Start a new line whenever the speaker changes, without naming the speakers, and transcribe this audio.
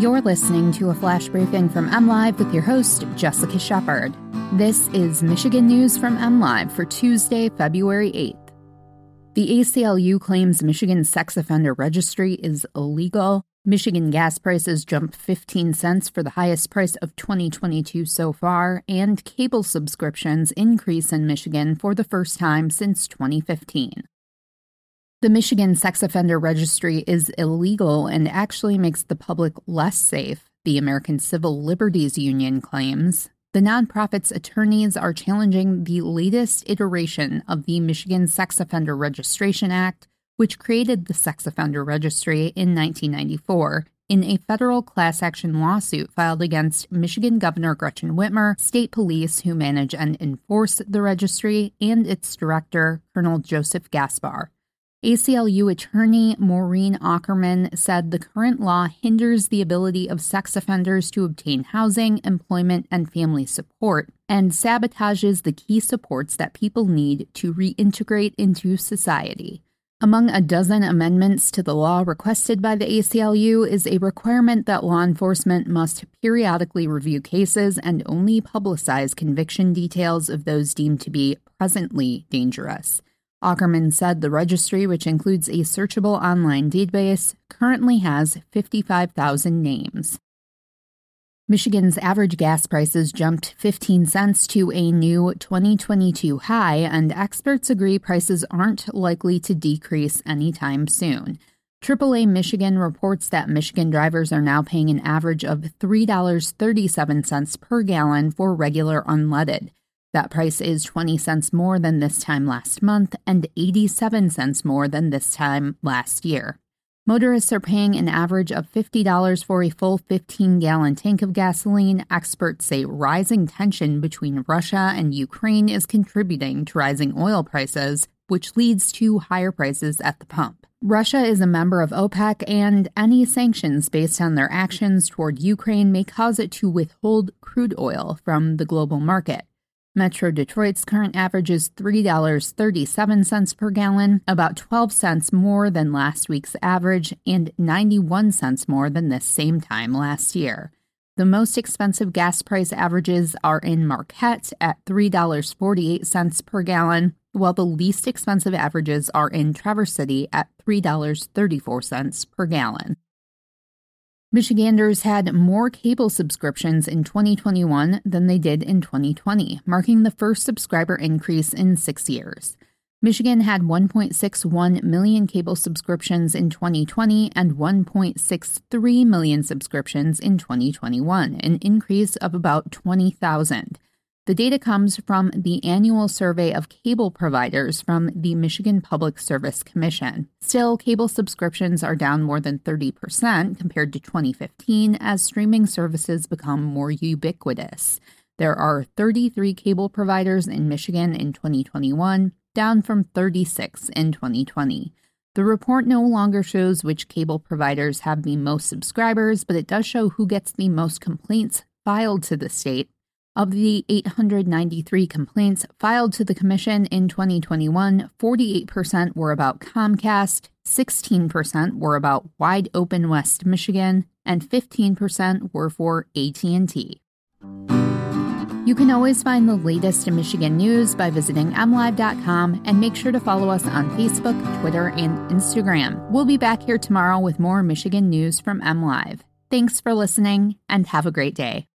You're listening to a flash briefing from MLive with your host, Jessica Shepard. This is Michigan News from MLive for Tuesday, February 8th. The ACLU claims Michigan's sex offender registry is illegal. Michigan gas prices jumped 15 cents for the highest price of 2022 so far, and cable subscriptions increase in Michigan for the first time since 2015. The Michigan Sex Offender Registry is illegal and actually makes the public less safe, the American Civil Liberties Union claims. The nonprofit's attorneys are challenging the latest iteration of the Michigan Sex Offender Registration Act, which created the Sex Offender Registry in 1994, in a federal class action lawsuit filed against Michigan Governor Gretchen Whitmer, state police who manage and enforce the registry, and its director, Colonel Joseph Gasper. ACLU attorney Miriam Aukerman said the current law hinders the ability of sex offenders to obtain housing, employment, and family support, and sabotages the key supports that people need to reintegrate into society. Among a dozen amendments to the law requested by the ACLU is a requirement that law enforcement must periodically review cases and only publicize conviction details of those deemed to be presently dangerous. Aukerman said the registry, which includes a searchable online database, currently has 55,000 names. Michigan's average gas prices jumped 15 cents to a new 2022 high, and experts agree prices aren't likely to decrease anytime soon. AAA Michigan reports that Michigan drivers are now paying an average of $3.37 per gallon for regular unleaded. That price is 20 cents more than this time last month and 87 cents more than this time last year. Motorists are paying an average of $50 for a full 15 gallon tank of gasoline. Experts say rising tension between Russia and Ukraine is contributing to rising oil prices, which leads to higher prices at the pump. Russia is a member of OPEC, and any sanctions based on their actions toward Ukraine may cause it to withhold crude oil from the global market. Metro Detroit's current average is $3.37 per gallon, about 12 cents more than last week's average and 91 cents more than this same time last year. The most expensive gas price averages are in Marquette at $3.48 per gallon, while the least expensive averages are in Traverse City at $3.34 per gallon. Michiganders had more cable subscriptions in 2021 than they did in 2020, marking the first subscriber increase in six years. Michigan had 1.61 million cable subscriptions in 2020 and 1.63 million subscriptions in 2021, an increase of about 20,000. The data comes from the annual survey of cable providers from the Michigan Public Service Commission. Still, cable subscriptions are down more than 30% compared to 2015 as streaming services become more ubiquitous. There are 33 cable providers in Michigan in 2021, down from 36 in 2020. The report no longer shows which cable providers have the most subscribers, but it does show who gets the most complaints filed to the state of the 893 complaints filed to the Commission in 2021, 48% were about Comcast, 16% were about Wide Open West Michigan, and 15% were for AT&T. You can always find the latest in Michigan news by visiting mlive.com and make sure to follow us on Facebook, Twitter, and Instagram. We'll be back here tomorrow with more Michigan news from MLive. Thanks for listening and have a great day.